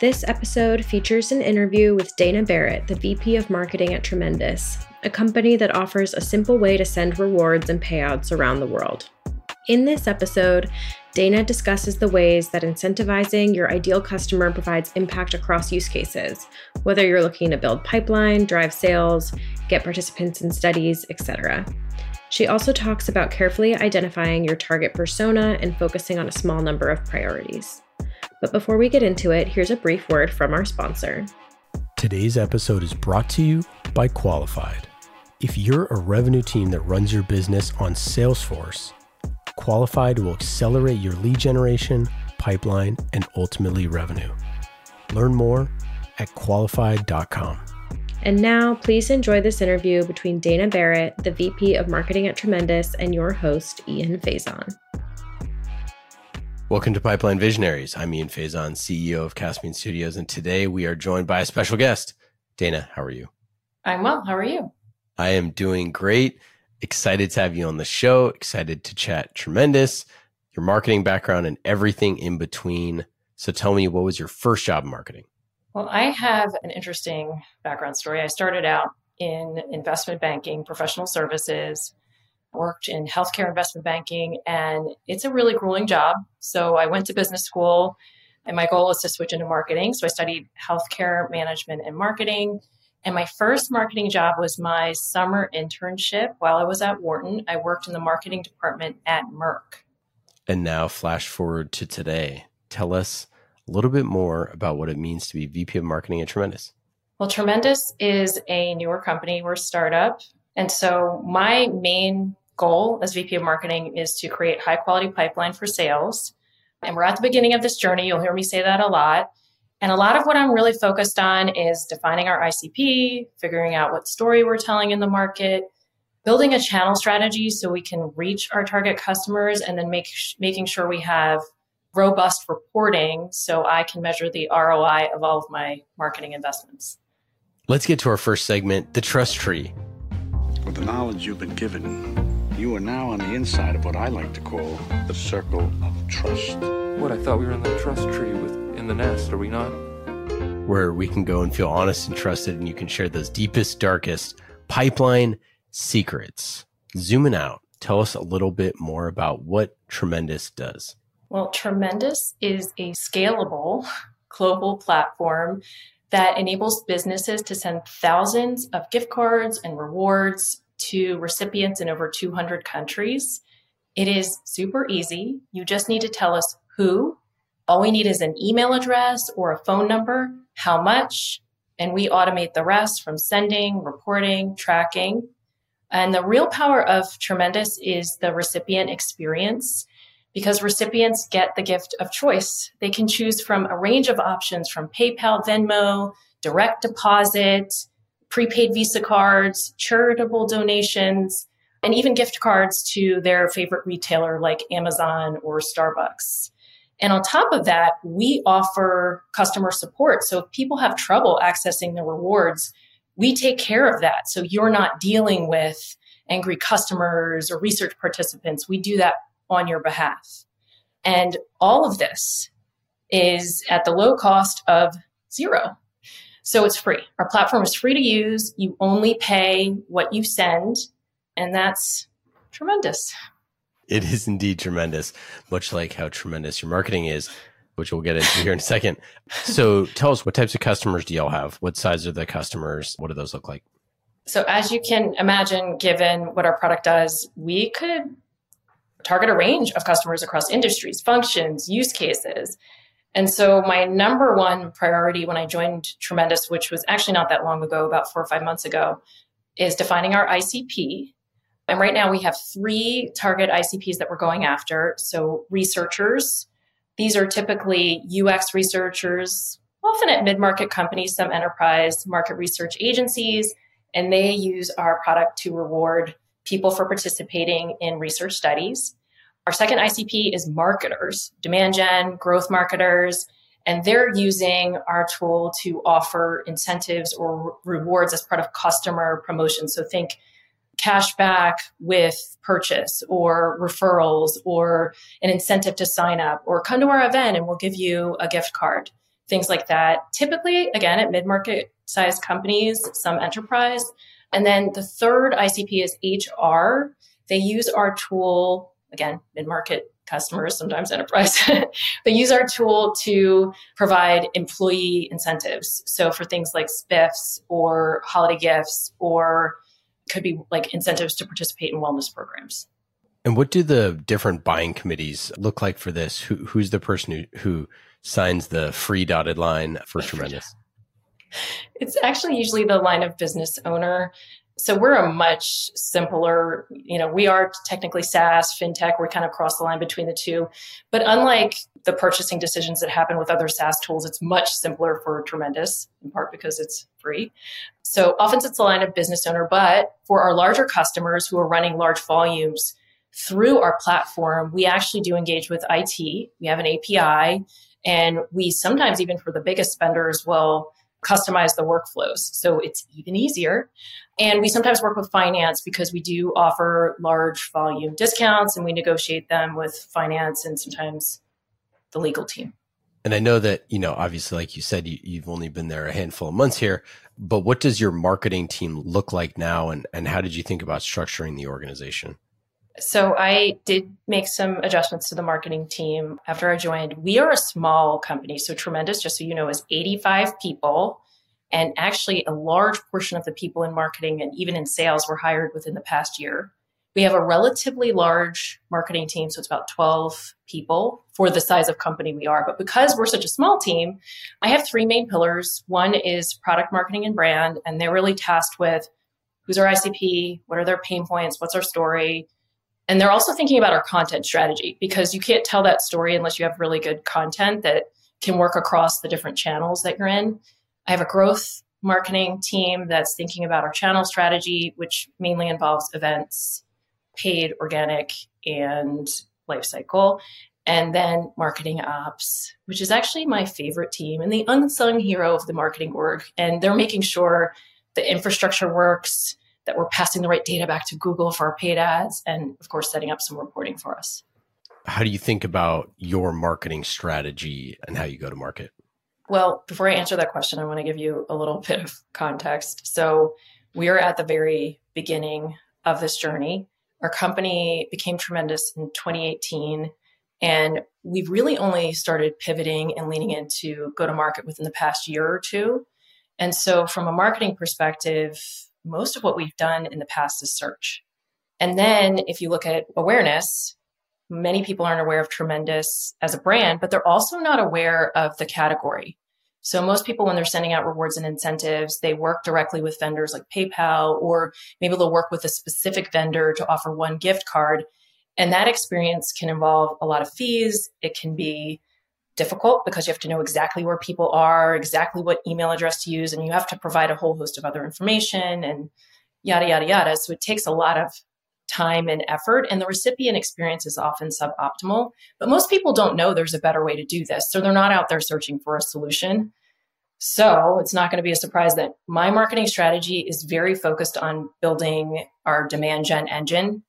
This episode features an interview with Dana Barrett, the VP of Marketing at Tremendous, a company that offers a simple way to send rewards and payouts around the world. In this episode, Dana discusses the ways that incentivizing your ideal customer provides impact across use cases, whether you're looking to build pipeline, drive sales, get participants in studies, etc. She also talks about carefully identifying your target persona and focusing on a small number of priorities. But before we get into it, here's a brief word from our sponsor. Today's episode is brought to you by Qualified. If you're a revenue team that runs your business on Salesforce, Qualified will accelerate your lead generation, pipeline, and ultimately revenue. Learn more at qualified.com. And now, please enjoy this interview between Dana Barrett, the VP of Marketing at Tremendous, and your host, Ian Faison. Welcome to Pipeline Visionaries. I'm Ian Faison, CEO of Caspian Studios, and today we are joined by a special guest. Dana, how are you? I'm well. How are you? I am doing great. Excited to have you on the show. Excited to chat tremendous, your marketing background and everything in between. So tell me, what was your first job in marketing? Well, I have an interesting background story. I started out in investment banking, professional services, worked in healthcare investment banking, and it's a really grueling job. So I went to business school, and my goal was to switch into marketing. So I studied healthcare management and marketing. And my first marketing job was my summer internship while I was at Wharton. I worked in the marketing department at Merck. And now, flash forward to today. Tell us a little bit more about what it means to be VP of Marketing at Tremendous. Well, Tremendous is a newer company. We're a startup. And so my main goal as VP of marketing is to create high quality pipeline for sales. And we're at the beginning of this journey. You'll hear me say that a lot. And a lot of what I'm really focused on is defining our ICP, figuring out what story we're telling in the market, building a channel strategy so we can reach our target customers, and then make, making sure we have robust reporting so I can measure the ROI of all of my marketing investments. Let's get to our first segment the trust tree. With the knowledge you've been given, you are now on the inside of what I like to call the circle of trust. What I thought we were in the trust tree with in the nest, are we not? Where we can go and feel honest and trusted, and you can share those deepest, darkest pipeline secrets. Zooming out, tell us a little bit more about what Tremendous does. Well, Tremendous is a scalable global platform that enables businesses to send thousands of gift cards and rewards to recipients in over 200 countries. It is super easy. You just need to tell us who. All we need is an email address or a phone number, how much, and we automate the rest from sending, reporting, tracking. And the real power of Tremendous is the recipient experience because recipients get the gift of choice. They can choose from a range of options from PayPal, Venmo, direct deposit, prepaid Visa cards, charitable donations, and even gift cards to their favorite retailer like Amazon or Starbucks. And on top of that, we offer customer support. So if people have trouble accessing the rewards, we take care of that. So you're not dealing with angry customers or research participants. We do that on your behalf. And all of this is at the low cost of zero. So it's free. Our platform is free to use. You only pay what you send, and that's tremendous. It is indeed tremendous, much like how tremendous your marketing is, which we'll get into here in a second. So tell us what types of customers do y'all have? What size are the customers? What do those look like? So as you can imagine, given what our product does, we could target a range of customers across industries, functions, use cases. And so my number one priority when I joined Tremendous, which was actually not that long ago, about four or five months ago, is defining our ICP. And right now we have three target ICPs that we're going after. So researchers, these are typically UX researchers, often at mid market companies, some enterprise market research agencies, and they use our product to reward people for participating in research studies. Our second ICP is marketers, demand gen, growth marketers, and they're using our tool to offer incentives or rewards as part of customer promotion. So think cash back with purchase or referrals or an incentive to sign up or come to our event and we'll give you a gift card, things like that. Typically, again, at mid market sized companies, some enterprise. And then the third ICP is HR. They use our tool, again, mid market customers, sometimes enterprise. they use our tool to provide employee incentives. So for things like spiffs or holiday gifts or could be like incentives to participate in wellness programs. And what do the different buying committees look like for this? Who, who's the person who, who signs the free dotted line for Tremendous? It's actually usually the line of business owner. So we're a much simpler, you know, we are technically SaaS, fintech, we're kind of cross the line between the two. But unlike the purchasing decisions that happen with other SaaS tools, it's much simpler for Tremendous, in part because it's free. So often it's the line of business owner, but for our larger customers who are running large volumes through our platform, we actually do engage with IT. We have an API, and we sometimes, even for the biggest spenders, will customize the workflows. So it's even easier. And we sometimes work with finance because we do offer large volume discounts and we negotiate them with finance and sometimes the legal team. And I know that, you know, obviously, like you said, you, have only been there a handful of months here, but what does your marketing team look like now? And, and how did you think about structuring the organization? So I did make some adjustments to the marketing team after I joined. We are a small company, so tremendous, just so you know, is 85 people. And actually, a large portion of the people in marketing and even in sales were hired within the past year. We have a relatively large marketing team, so it's about 12 people for the size of company we are. But because we're such a small team, I have three main pillars. One is product marketing and brand, and they're really tasked with who's our ICP, what are their pain points, what's our story, and they're also thinking about our content strategy because you can't tell that story unless you have really good content that can work across the different channels that you're in. I have a growth marketing team that's thinking about our channel strategy, which mainly involves events, paid, organic, and lifecycle. And then marketing ops, which is actually my favorite team and the unsung hero of the marketing org. And they're making sure the infrastructure works, that we're passing the right data back to Google for our paid ads, and of course, setting up some reporting for us. How do you think about your marketing strategy and how you go to market? Well, before I answer that question, I want to give you a little bit of context. So, we are at the very beginning of this journey. Our company became tremendous in 2018, and we've really only started pivoting and leaning into go to market within the past year or two. And so, from a marketing perspective, most of what we've done in the past is search. And then if you look at awareness, many people aren't aware of Tremendous as a brand, but they're also not aware of the category. So most people, when they're sending out rewards and incentives, they work directly with vendors like PayPal, or maybe they'll work with a specific vendor to offer one gift card. And that experience can involve a lot of fees. It can be difficult because you have to know exactly where people are, exactly what email address to use, and you have to provide a whole host of other information and yada, yada, yada. So it takes a lot of time and effort, and the recipient experience is often suboptimal. But most people don't know there's a better way to do this. So they're not out there searching for a solution. So it's not going to be a surprise that my marketing strategy is very focused on building our demand gen engine.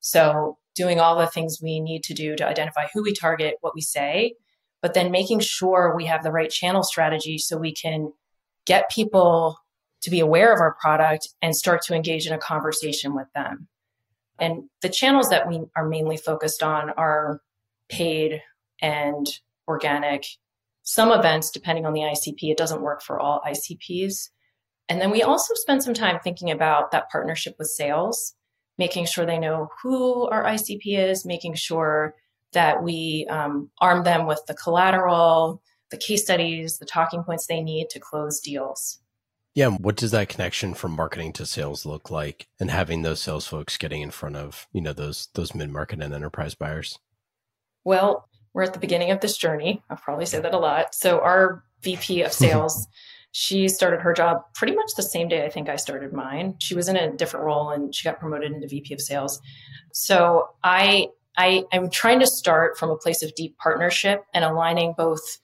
So doing all the things we need to do to identify who we target, what we say, but then making sure we have the right channel strategy so we can get people to be aware of our product and start to engage in a conversation with them. And the channels that we are mainly focused on are paid and organic. Some events, depending on the ICP, it doesn't work for all ICPs. And then we also spend some time thinking about that partnership with sales, making sure they know who our ICP is, making sure that we um, arm them with the collateral, the case studies, the talking points they need to close deals. Yeah, what does that connection from marketing to sales look like and having those sales folks getting in front of, you know, those those mid-market and enterprise buyers? Well, we're at the beginning of this journey. I'll probably say that a lot. So our VP of sales. she started her job pretty much the same day I think I started mine. She was in a different role and she got promoted into VP of sales. So I I am trying to start from a place of deep partnership and aligning both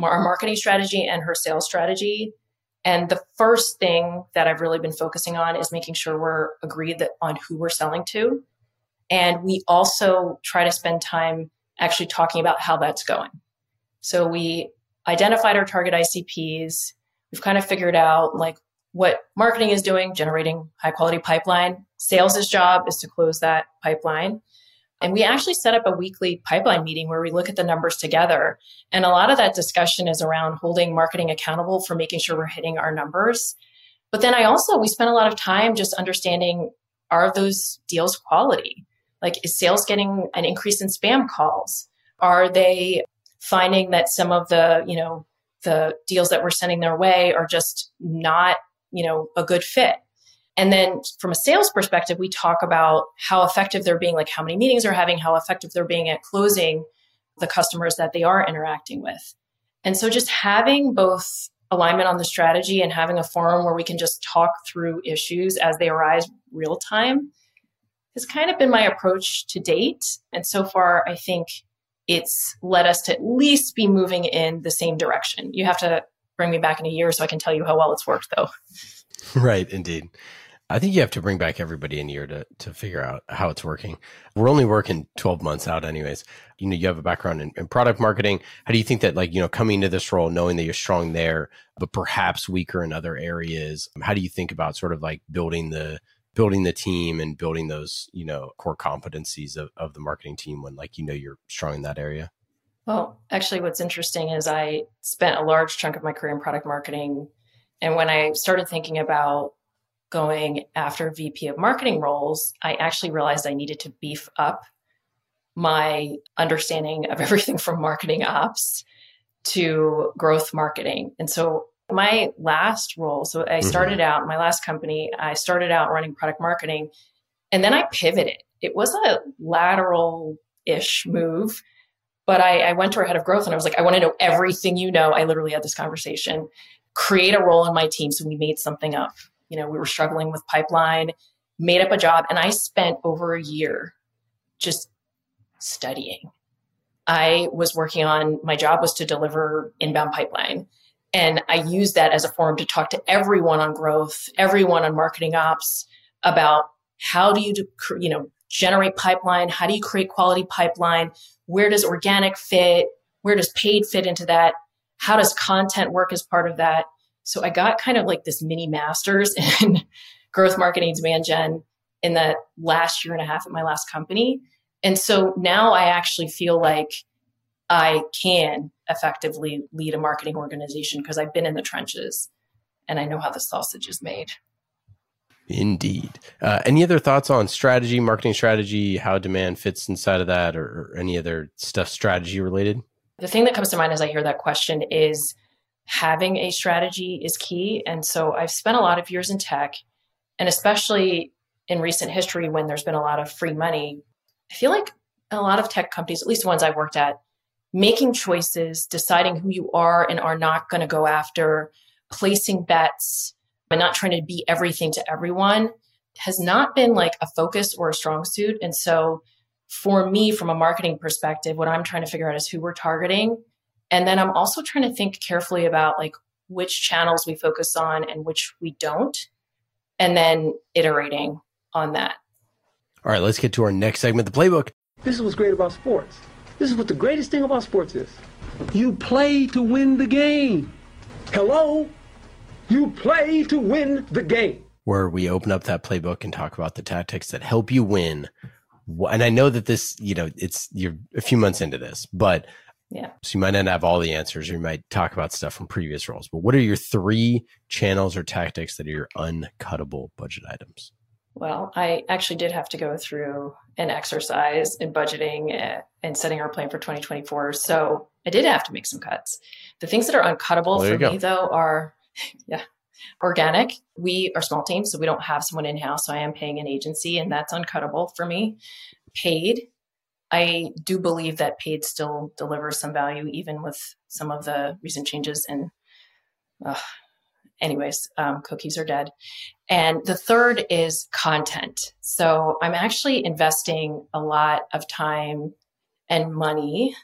our marketing strategy and her sales strategy. And the first thing that I've really been focusing on is making sure we're agreed that on who we're selling to. And we also try to spend time actually talking about how that's going. So we identified our target ICPs. We've kind of figured out like what marketing is doing, generating high quality pipeline. Sales' job is to close that pipeline. And we oh, actually set up a weekly pipeline meeting where we look at the numbers together. And a lot of that discussion is around holding marketing accountable for making sure we're hitting our numbers. But then I also, we spent a lot of time just understanding are those deals quality? Like, is sales getting an increase in spam calls? Are they finding that some of the, you know, the deals that we're sending their way are just not, you know, a good fit? And then from a sales perspective, we talk about how effective they're being, like how many meetings they're having, how effective they're being at closing the customers that they are interacting with. And so just having both alignment on the strategy and having a forum where we can just talk through issues as they arise real time has kind of been my approach to date. And so far, I think it's led us to at least be moving in the same direction. You have to bring me back in a year so I can tell you how well it's worked, though. Right, indeed. I think you have to bring back everybody in here to to figure out how it's working. We're only working 12 months out anyways. You know, you have a background in, in, product marketing. How do you think that like, you know, coming into this role, knowing that you're strong there, but perhaps weaker in other areas, how do you think about sort of like building the building the team and building those, you know, core competencies of, of the marketing team when like you know you're strong in that area? Well, actually what's interesting is I spent a large chunk of my career in product marketing. And when I started thinking about going after VP of marketing roles, I actually realized I needed to beef up my understanding of everything from marketing ops to growth marketing. And so my last role, so I mm-hmm. started mm-hmm. out, my last company, I started out running product marketing and then I pivoted. It was a lateral ish move, but I, I went to our head of growth and I was like, I want to know everything you know. I literally had this conversation, create a role in my team. So we made something up you know, we were struggling with pipeline, made up a job, and I spent over a year just studying. I was working on my job was to deliver inbound pipeline. And I used that as a forum to talk to everyone on growth, everyone on marketing ops about how do you, you know, generate pipeline? How do you create quality pipeline? Where does organic fit? Where does paid fit into that? How does content work as part of that? So I got kind of like this mini master's in growth marketing demand gen in that last year and a half at my last company. And so now I actually feel like I can effectively lead a marketing organization because I've been in the trenches and I know how the sausage is made. Indeed. Uh, any other thoughts on strategy, marketing strategy, how demand fits inside of that, or, or any other stuff strategy related? The thing that comes to mind as I hear that question is having a strategy is key. And so I've spent a lot of years in tech, and especially in recent history when there's been a lot of free money, I feel like a lot of tech companies, at least the ones I worked at, making choices, deciding who you are and are not going to go after, placing bets, and not trying to be everything to everyone has not been like a focus or a strong suit. And so for me, from a marketing perspective, what I'm trying to figure out is who we're targeting and then I'm also trying to think carefully about like which channels we focus on and which we don't, and then iterating on that. All right, let's get to our next segment, the playbook. This is what's great about sports. This is what the greatest thing about sports is. You play to win the game. Hello? You play to win the game. Where we open up that playbook and talk about the tactics that help you win. And I know that this, you know, it's you're a few months into this, but yeah. So you might not have all the answers. You might talk about stuff from previous roles. But what are your three channels or tactics that are your uncuttable budget items? Well, I actually did have to go through an exercise in budgeting eh, and setting our plan for 2024. So I did have to make some cuts. The things that are uncuttable well, for me, though, are yeah, organic. We are small teams, so we don't have someone in house. So I am paying an agency, and that's uncuttable for me. Paid, I do believe that paid still delivers some value, even with some of the recent changes. And, uh, anyways, um, cookies are dead. And the third is content. So I'm actually investing a lot of time and money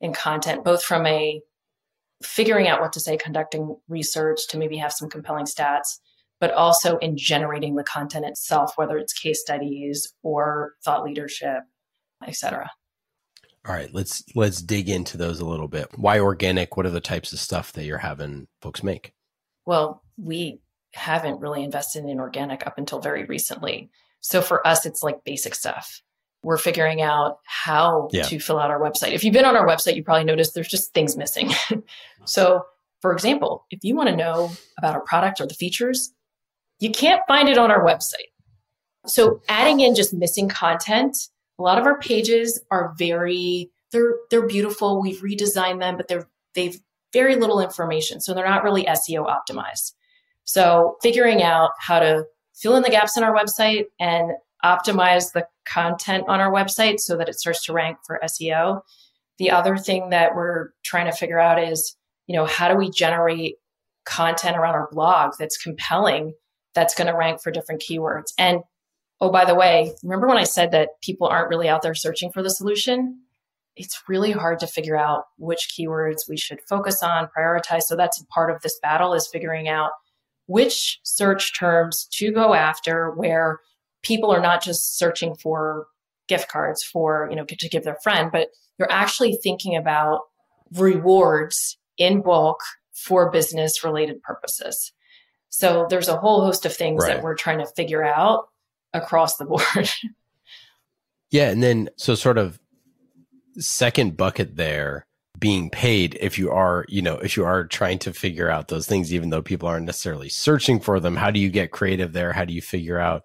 in content, both from a figuring out what to say, conducting research to maybe have some compelling stats, but also in generating the content itself, whether it's case studies or thought leadership, etc. All right, let's let's dig into those a little bit. Why organic? What are the types of stuff that you're having folks make? Well, we haven't really invested in organic up until very recently. So for us, it's like basic stuff. We're figuring out how yeah. to fill out our website. If you've been on our website, you probably noticed there's just things missing. so, for example, if you want to know about our product or the features, you can't find it on our website. So, adding in just missing content, a lot of our pages are very they're they're beautiful. We've redesigned them, but they're they've very little information. So they're not really SEO optimized. So figuring out how to fill in the gaps in our website and optimize the content on our website so that it starts to rank for SEO. The other thing that we're trying to figure out is, you know, how do we generate content around our blog that's compelling, that's going to rank for different keywords? And oh, by the way, remember when I said that people aren't really out there searching for the solution? It's really hard to figure out which keywords we should focus on, prioritize. So that's part of this battle is figuring out which search terms to go after where people are not just searching for gift cards for, you know, to give their friend, but they're actually thinking about rewards in bulk for business related purposes. So there's a whole host of things right. that we're trying to figure out across the board. yeah. And then, so sort of second bucket there being paid if you are, you know, if you are trying to figure out those things, even though people aren't necessarily searching for them, how do you get creative there? How do you figure out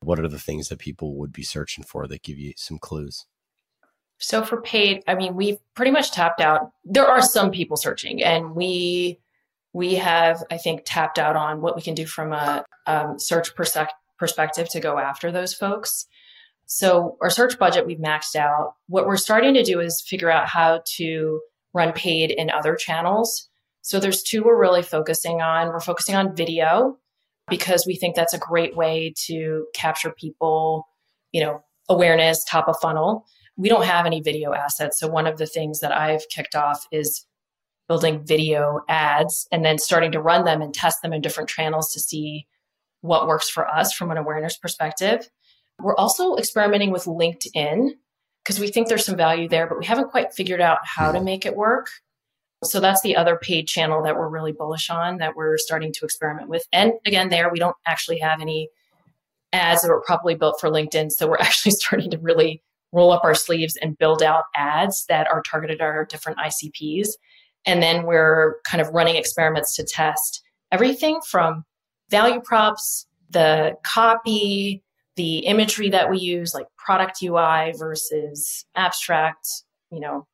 what are the things that people would be searching for that give you some clues? So for paid, I mean, we've pretty much tapped out. There are some people searching, and we we have, I think, tapped out on what we can do from a um, search perspective to go after those folks. So our search budget we've maxed out. What we're starting to do is figure out how to run paid in other channels. So there's two we're really focusing on. We're focusing on video because we think that's a great way to capture people, you know, awareness, top of funnel. We don't have any video assets. So one of the things that I've kicked off is building video ads and then starting to run them and test them in different channels to see what works for us from an awareness perspective. We're also experimenting with LinkedIn because we think there's some value there, but we haven't quite figured out how to make it work. So that's the other paid channel that we're really bullish on that we're starting to experiment with. And again, there we don't actually have any ads that were probably built for LinkedIn. So we're actually starting to really roll up our sleeves and build out ads that are targeted at our different ICPs. And then we're kind of running experiments to test everything from value props, the copy, the imagery that we use, like product UI versus abstract, you know,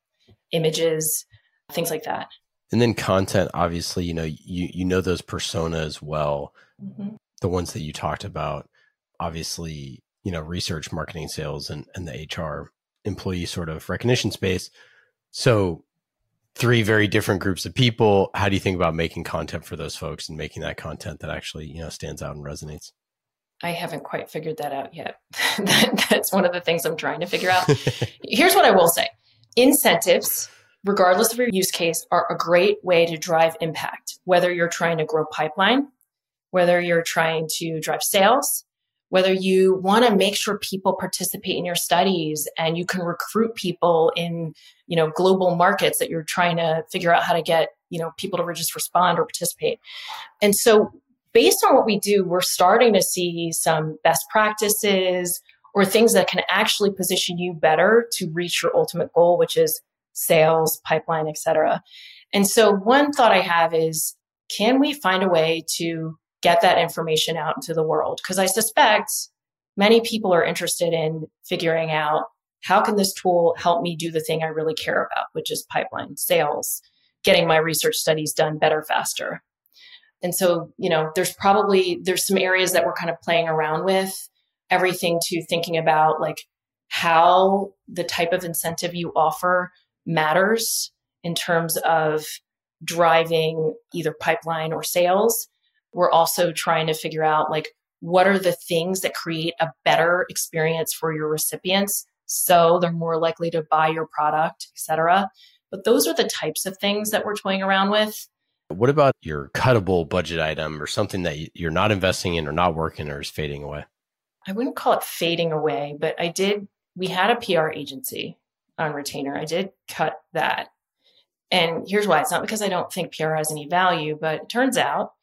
images, things like that. And then content, obviously, you know, you you know those personas well. Mm-hmm. The ones that you talked about, obviously, you know, research, marketing, sales, and, and the HR employee sort of recognition space. So three very different groups of people. How do you think about making content for those folks and making that content that actually, you know, stands out and resonates? I haven't quite figured that out yet. that, that's one of the things I'm trying to figure out. Here's what I will say incentives, regardless of your use case, are a great way to drive impact, whether you're trying to grow pipeline, whether you're trying to drive sales, whether you want to make sure people participate in your studies and you can recruit people in you know global markets that you're trying to figure out how to get you know people to just respond or participate and so based on what we do, we're starting to see some best practices or things that can actually position you better to reach your ultimate goal, which is sales, pipeline, etc. And so one thought I have is can we find a way to get that information out into the world? Because I suspect many people are interested in figuring out how can this tool help me do the thing I really care about, which is pipeline, sales, getting my research studies done better, faster. And so, you know, there's probably there's some areas that we're kind of playing around with everything to thinking about like how the type of incentive you offer matters in terms of driving either pipeline or sales. We're also trying to figure out like what are the things that create a better experience for your recipients so they're more likely to buy your product, etc. But those are the types of things that we're toying around with. What about your cuttable budget item or something that you're not investing in or not working or is fading away? I wouldn't call it fading away, but I did. We had a PR agency on retainer. I did cut that. And here's why it's not because I don't think PR has any value, but it turns out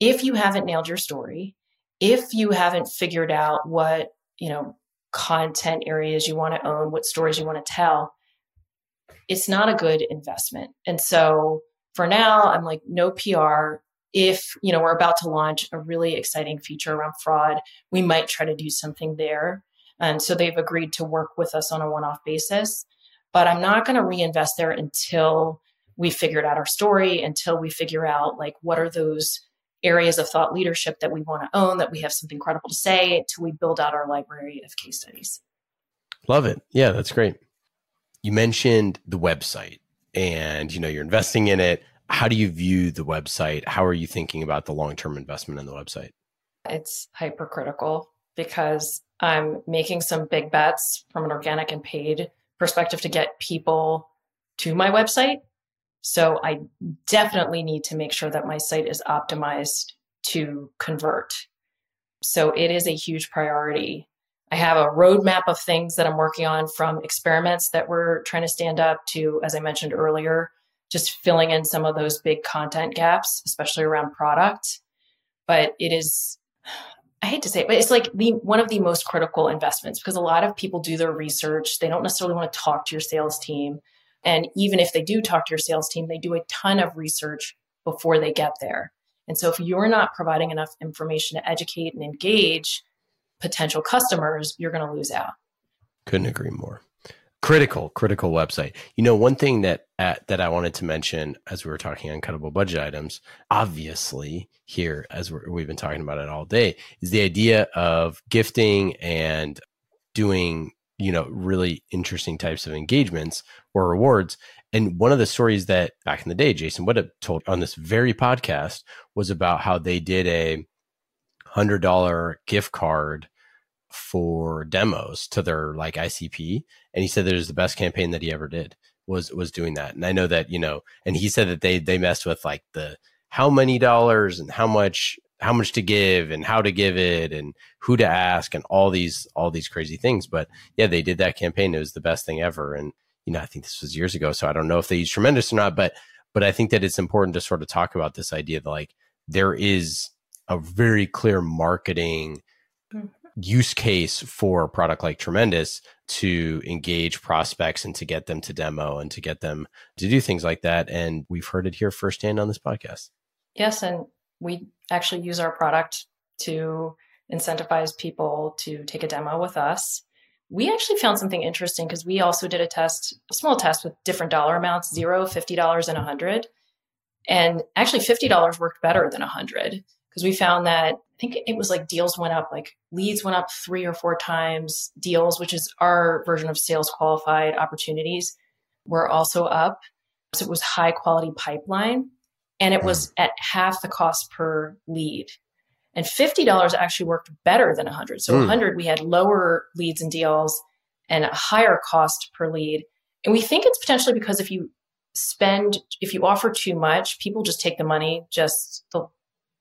if you haven't nailed your story, if you haven't figured out what, you know, content areas you want to own, what stories you want to tell, it's not a good investment. And so for now, I'm like, no PR. If, you know, we're about to launch a really exciting feature around fraud, we might try to do something there. And so they've agreed to work with us on a one off basis. But I'm not going to reinvest there until we figured out our story, until we figure out like what are those areas of thought leadership that we want to own, that we have something credible to say, until we build out our library of case studies. Love it. Yeah, that's great. You mentioned the website and you know you're investing in it. How do you view the website? How are you thinking about the long-term investment in the website? It's hypercritical because I'm making some big bets from an organic and paid perspective to get people to my website. So I definitely need to make sure that my site is optimized to convert. So it is a huge priority. I have a roadmap of things that I'm working on from experiments that we're trying to stand up to, as I mentioned earlier, just filling in some of those big content gaps, especially around product. But it is I hate to say it, but it's like the one of the most critical investments because a lot of people do their research. They don't necessarily want to talk to your sales team. And even if they do talk to your sales team, they do a ton of research before they get there. And so if you're not providing enough information to educate and engage potential customers, you're going to lose out. Couldn't agree more critical critical website you know one thing that uh, that i wanted to mention as we were talking uncuttable budget items obviously here as we have been talking about it all day is the idea of gifting and doing you know really interesting types of engagements or rewards and one of the stories that back in the day jason would told on this very podcast was about how they did a hundred dollar gift card for demos to their like ICP, and he said that it was the best campaign that he ever did was was doing that. And I know that you know, and he said that they they messed with like the how many dollars and how much how much to give and how to give it and who to ask and all these all these crazy things. But yeah, they did that campaign. It was the best thing ever. And you know, I think this was years ago, so I don't know if they used tremendous or not, but but I think that it's important to sort of talk about this idea that like there is a very clear marketing mm-hmm use case for a product like Tremendous to engage prospects and to get them to demo and to get them to do things like that. And we've heard it here firsthand on this podcast. Yes. And we actually use our product to incentivize people to take a demo with us. We actually found something interesting because we also did a test, a small test with different dollar amounts, zero, $50 and a hundred. And actually $50 worked better than a hundred because we found that I think it was like deals went up, like leads went up three or four times. Deals, which is our version of sales qualified opportunities, were also up. So it was high quality pipeline and it was at half the cost per lead. And $50 actually worked better than 100. So mm. 100 we had lower leads and deals and a higher cost per lead. And we think it's potentially because if you spend if you offer too much, people just take the money, just they'll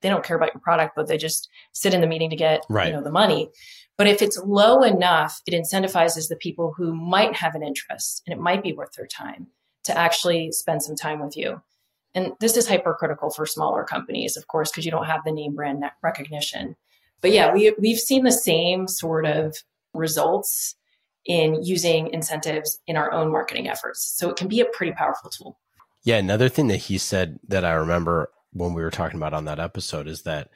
they don't care about your product, but they just sit in the meeting to get right. you know the money. But if it's low enough, it incentivizes the people who might have an interest and it might be worth their time to actually spend some time with you. And this is hypercritical for smaller companies, of course, because you don't have the name brand recognition. But yeah, we, we've seen the same sort of results in using incentives in our own marketing efforts. So it can be a pretty powerful tool. Yeah, another thing that he said that I remember when we were talking about on that episode is that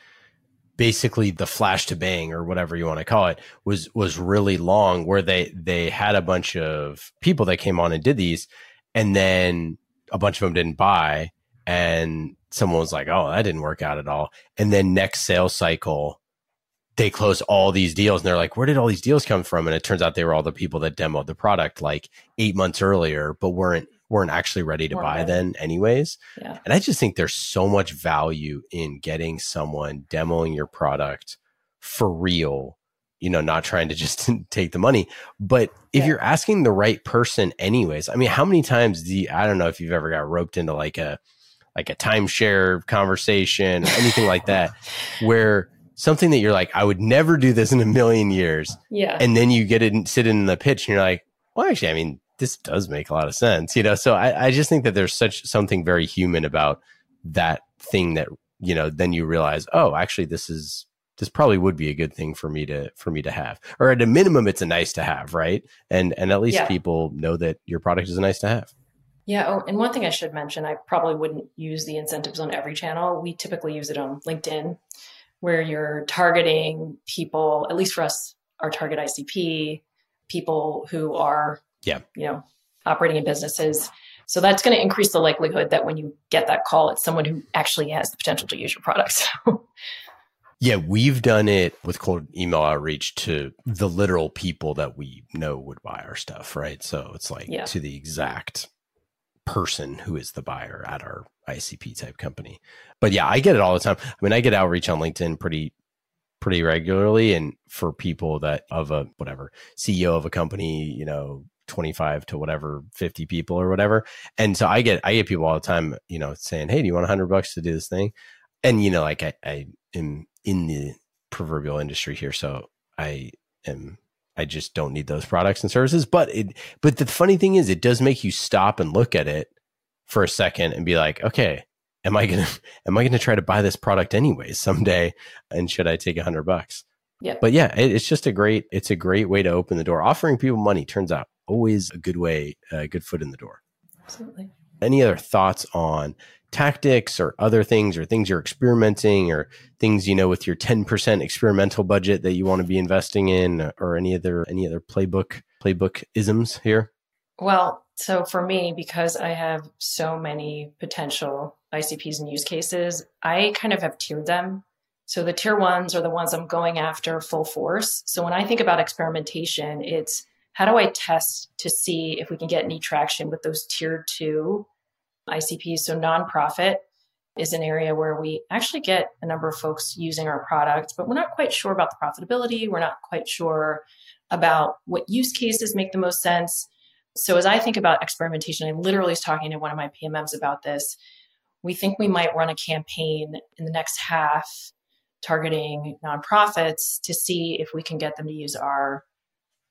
basically the flash to bang or whatever you want to call it was was really long where they they had a bunch of people that came on and did these and then a bunch of them didn't buy and someone was like oh that didn't work out at all and then next sales cycle they close all these deals and they're like, where did all these deals come from? And it turns out they were all the people that demoed the product like eight months earlier, but weren't weren't actually ready to buy ready. then anyways. Yeah. And I just think there's so much value in getting someone demoing your product for real, you know, not trying to just take the money. But if Yeah. you're asking the right person anyways, I mean, how many times do you, I don't know if you've ever got roped into like a like a timeshare conversation or anything like that where something that you're like, I would never do this in a million years. Yeah. And then you get it and sit in the pitch and you're like, well, actually, I mean, this does make a lot of sense, you know? So I, I just think that there's such something very human about that thing that, you know, then you realize, oh, actually, this is, this probably would be a good thing for me to, for me to have, or at a minimum, it's a nice to have, right? And, and at least Yeah. people know that your product is a nice to have. Yeah. Oh, and one thing I should mention, I probably wouldn't use the incentives on every channel. We typically use it on LinkedIn, where you're targeting people, at least for us, our target ICP, people who are, Yeah. you know, operating in businesses. So that's going to increase the likelihood that when you get that call, it's someone who actually has the potential to use your product. So Yeah, we've done it with cold email outreach to the literal people that we know would buy our stuff, right? So it's like Yeah. to the exact person who is the buyer at our ICP type company. But yeah, I get it all the time. I mean, I get outreach on LinkedIn pretty pretty regularly and for people that of a whatever CEO of a company, you know, 25 to whatever 50 people or whatever. And so I get I get people all the time, you know, saying, "Hey, do you want 100 bucks to do this thing?" And you know, like I I am in the proverbial industry here, so I am I just don't need those products and services. But it but the funny thing is it does make you stop and look at it for a second and be like, okay, am I gonna am I gonna try to buy this product anyways someday? And should I take a hundred bucks? yeah. But yeah, it, it's just a great it's a great way to open the door. Offering people money turns out always a good way, a good foot in the door. Absolutely. Any other thoughts on tactics or other things or things you're experimenting or things you know with your 10% experimental budget that you want to be investing in or any other any other playbook playbook isms here? Well, so for me, because I have so many potential ICPs and use cases, I kind of have tiered them. So the tier ones are the ones I'm going after full force. So when I think about experimentation, it's how do I test to see if we can get any traction with those tier two ICPs? So nonprofit is an area where we actually get a number of folks using our product, but we're not quite sure about the profitability. We're not quite sure about what use cases make the most sense. So as I think about experimentation, I literally was talking to one of my PMMs about this. We think we might run a campaign in the next half targeting nonprofits to see if we can get them to use our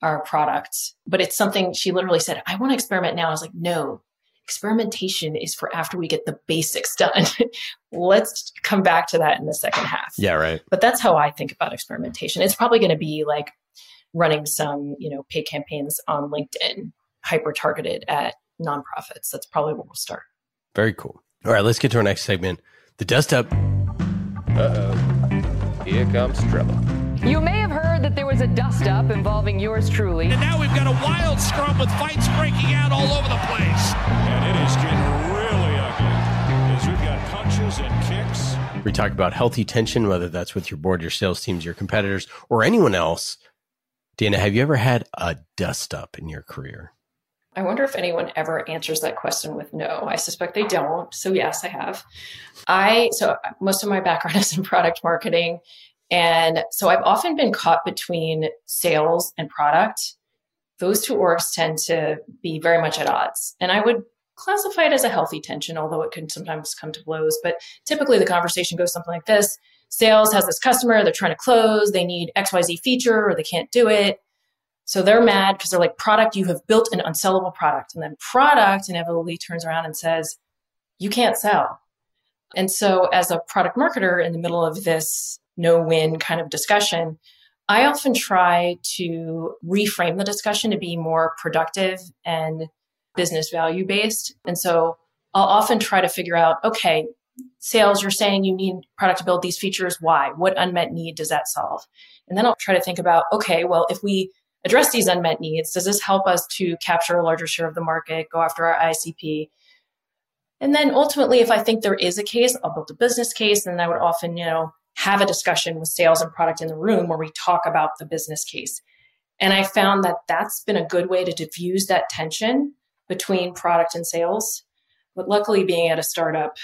our product. But it's something she literally said, I want to experiment now. I was like, no, experimentation is for after we get the basics done. Let's come back to that in the second half. Yeah, right. But that's how I think about experimentation. It's probably going to be like running some, you know, paid campaigns on LinkedIn, hyper targeted at nonprofits. That's probably where we'll start. Very cool. All right, let's get to our next segment. The dust up. Uh oh. Here comes trouble. You may have heard that there was a dust up involving yours truly. And now we've got a wild scrum with fights breaking out all over the place. And it is getting really ugly as we've got punches and kicks. We talk about healthy tension, whether that's with your board, your sales teams, your competitors, or anyone else. Dana, have you ever had a dust up in your career? I wonder if anyone ever answers that question with no. I suspect they don't. So yes, I have. I so most of my background is in product marketing. And so I've often been caught between sales and product. Those two orgs tend to be very much at odds. And I would classify it as a healthy tension, although it can sometimes come to blows. But typically the conversation goes something like this. Sales has this customer, they're trying to close, they need XYZ feature or they can't do it. So they're mad because they're like, product, you have built an unsellable product. And then product inevitably turns around and says, you can't sell. And so as a product marketer in the middle of this no win kind of discussion, I often try to reframe the discussion to be more productive and business value based. And so I'll often try to figure out, okay, sales, you're saying you need product to build these features. Why? What unmet need does that solve? And then I'll try to think about, okay, well, if we address these unmet needs, does this help us to capture a larger share of the market, go after our ICP? And then ultimately, if I think there is a case, I'll build a business case. And I would often, you know, have a discussion with sales and product in the room where we talk about the business case. And I found that that's been a good way to diffuse that tension between product and sales. But luckily, being at a startup,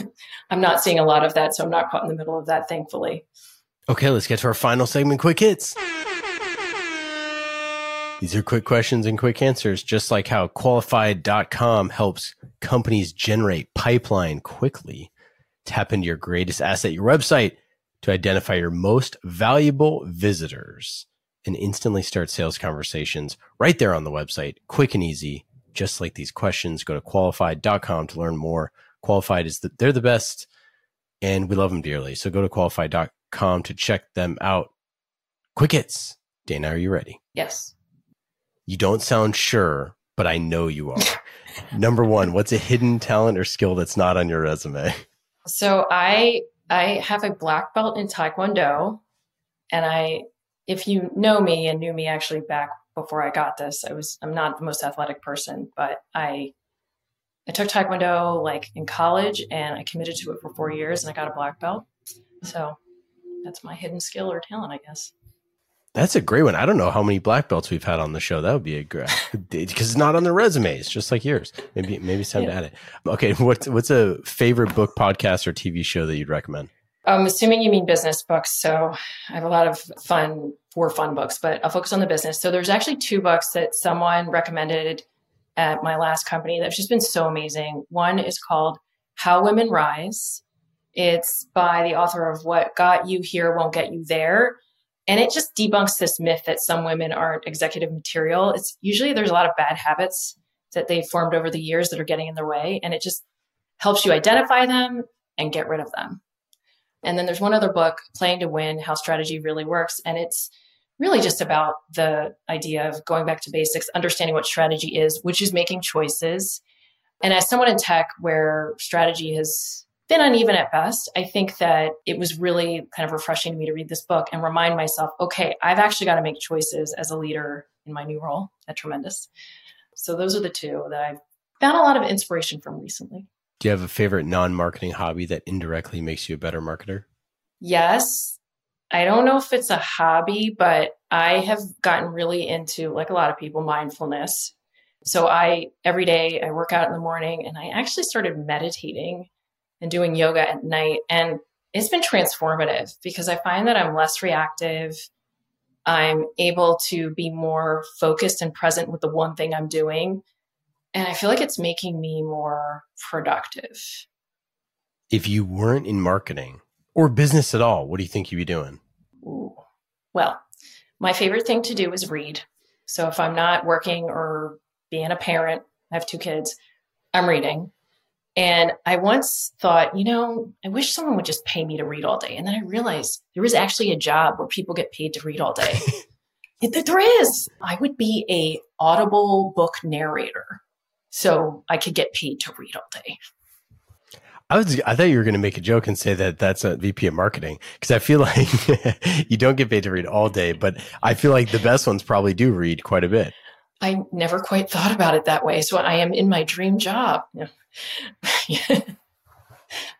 I'm not seeing a lot of that. So I'm not caught in the middle of that, thankfully. Okay, let's get to our final segment quick hits. These are quick questions and quick answers, just like how qualified.com helps companies generate pipeline quickly. Tap into your greatest asset, your website, to identify your most valuable visitors and instantly start sales conversations right there on the website, quick and easy, just like these questions. Go to qualified.com to learn more. Qualified is the, they're the best and we love them dearly. So go to qualified.com to check them out. Quick hits. Dana, are you ready? Yes. You don't sound sure, but I know you are. Number one, what's a hidden talent or skill that's not on your resume? So I I have a black belt in Taekwondo, and I, if you know me and knew me actually back before I got this, I was I'm not the most athletic person, but I I took Taekwondo like in college, and I committed to it for four years, and I got a black belt. So that's my hidden skill or talent, I guess. That's a great one. I don't know how many black belts we've had on the show. That would be a great because it's not on the resumes, just like yours. Maybe maybe it's time yeah. to add it. Okay, what's what's a favorite book, podcast, or TV show that you'd recommend? I'm assuming you mean business books. So I have a lot of fun for fun books, but I'll focus on the business. So there's actually two books that someone recommended at my last company that's just been so amazing. One is called How Women Rise. It's by the author of What Got You Here Won't Get You There and it just debunks this myth that some women aren't executive material. It's usually there's a lot of bad habits that they've formed over the years that are getting in their way. And it just helps you identify them and get rid of them. And then there's one other book, Playing to Win How Strategy Really Works. And it's really just about the idea of going back to basics, understanding what strategy is, which is making choices. And as someone in tech where strategy has been uneven at best. I think that it was really kind of refreshing to me to read this book and remind myself, okay, I've actually got to make choices as a leader in my new role at Tremendous. So those are the two that I've found a lot of inspiration from recently. Do you have a favorite non marketing hobby that indirectly makes you a better marketer? Yes. I don't know if it's a hobby, but I have gotten really into, like a lot of people, mindfulness. So I, every day, I work out in the morning and I actually started meditating and doing yoga at night. And it's been transformative because I find that I'm less reactive. I'm able to be more focused and present with the one thing I'm doing. And I feel like it's making me more productive. If you weren't in marketing or business at all, what do you think you'd be doing? Ooh. Well, my favorite thing to do is read. So if I'm not working or being a parent, I have two kids, I'm reading. And I once thought, you know, I wish someone would just pay me to read all day. And then I realized there is actually a job where people get paid to read all day. there is. I would be a audible book narrator. So I could get paid to read all day. I was I thought you were going to make a joke and say that that's a VP of marketing because I feel like you don't get paid to read all day, but I feel like the best ones probably do read quite a bit. I never quite thought about it that way. So I am in my dream job. Yeah.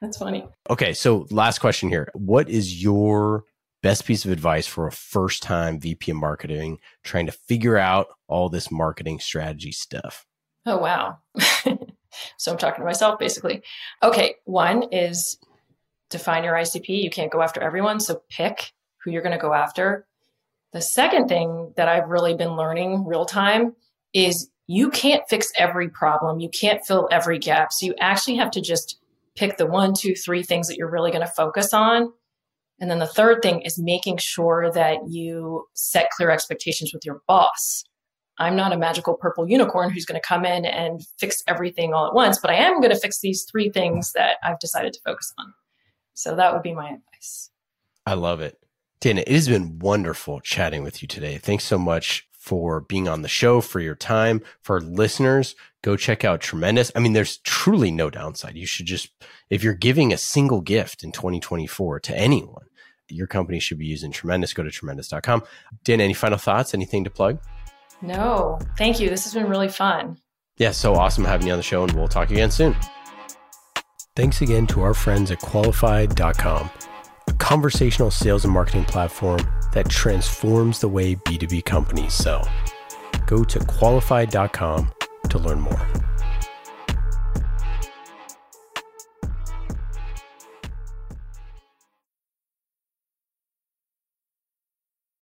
That's funny. Okay. So, last question here. What is your best piece of advice for a first time VP of marketing trying to figure out all this marketing strategy stuff? Oh, wow. so, I'm talking to myself basically. Okay. One is define your ICP. You can't go after everyone. So, pick who you're going to go after. The second thing that I've really been learning real time is you can't fix every problem. You can't fill every gap. So you actually have to just pick the one, two, three things that you're really going to focus on. And then the third thing is making sure that you set clear expectations with your boss. I'm not a magical purple unicorn who's going to come in and fix everything all at once, but I am going to fix these three things that I've decided to focus on. So that would be my advice. I love it. Dana, it has been wonderful chatting with you today. Thanks so much for being on the show, for your time, for listeners. Go check out Tremendous. I mean, there's truly no downside. You should just, if you're giving a single gift in 2024 to anyone, your company should be using Tremendous. Go to tremendous.com. Dana, any final thoughts? Anything to plug? No, thank you. This has been really fun. Yeah, so awesome having you on the show, and we'll talk again soon. Thanks again to our friends at qualified.com, a conversational sales and marketing platform that transforms the way B2B companies sell. Go to qualified.com to learn more.